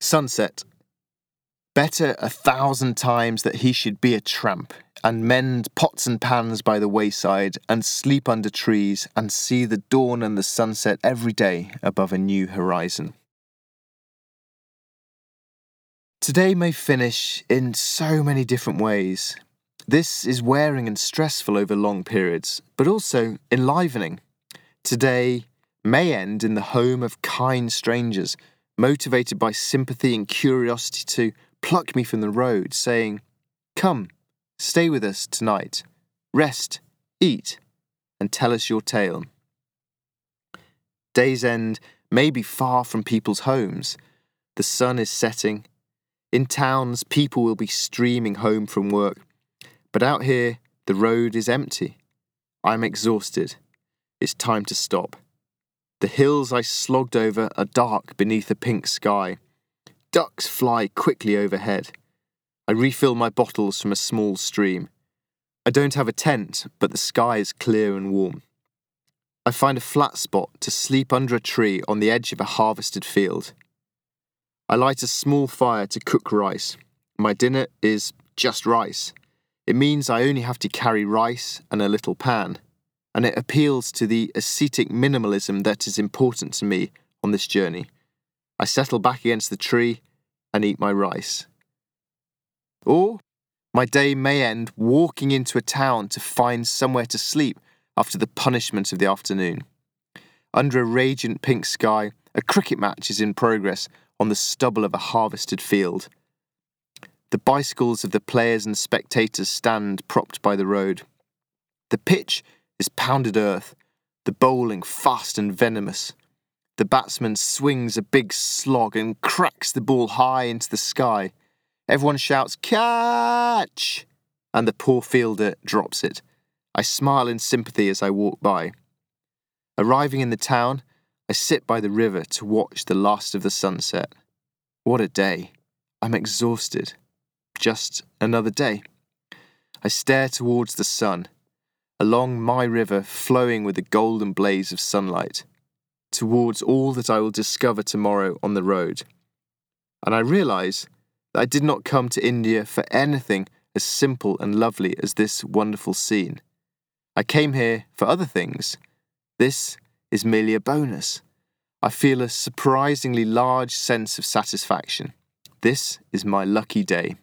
Sunset. Better a thousand times that he should be a tramp, and mend pots and pans by the wayside, and sleep under trees, and see the dawn and the sunset every day above a new horizon. Today may finish in so many different ways. This is wearing and stressful over long periods, but also enlivening. Today may end in the home of kind strangers, motivated by sympathy and curiosity to pluck me from the road, saying, Come, stay with us tonight, rest, eat, and tell us your tale. Day's end may be far from people's homes. The sun is setting. In towns, people will be streaming home from work. But out here, the road is empty. I'm exhausted. It's time to stop. The hills I slogged over are dark beneath a pink sky. Ducks fly quickly overhead. I refill my bottles from a small stream. I don't have a tent, but the sky is clear and warm. I find a flat spot to sleep under a tree on the edge of a harvested field. I light a small fire to cook rice. My dinner is just rice. It means I only have to carry rice and a little pan, and it appeals to the ascetic minimalism that is important to me on this journey. I settle back against the tree and eat my rice. Or my day may end walking into a town to find somewhere to sleep after the punishment of the afternoon. Under a radiant pink sky, a cricket match is in progress on the stubble of a harvested field. The bicycles of the players and spectators stand propped by the road. The pitch is pounded earth, the bowling fast and venomous. The batsman swings a big slog and cracks the ball high into the sky. Everyone shouts, Catch! And the poor fielder drops it. I smile in sympathy as I walk by. Arriving in the town, I sit by the river to watch the last of the sunset. What a day! I'm exhausted. Just another day. I stare towards the sun, along my river flowing with a golden blaze of sunlight towards all that I will discover tomorrow on the road. And I realise that I did not come to India for anything as simple and lovely as this wonderful scene. I came here for other things. This is merely a bonus. I feel a surprisingly large sense of satisfaction. This is my lucky day.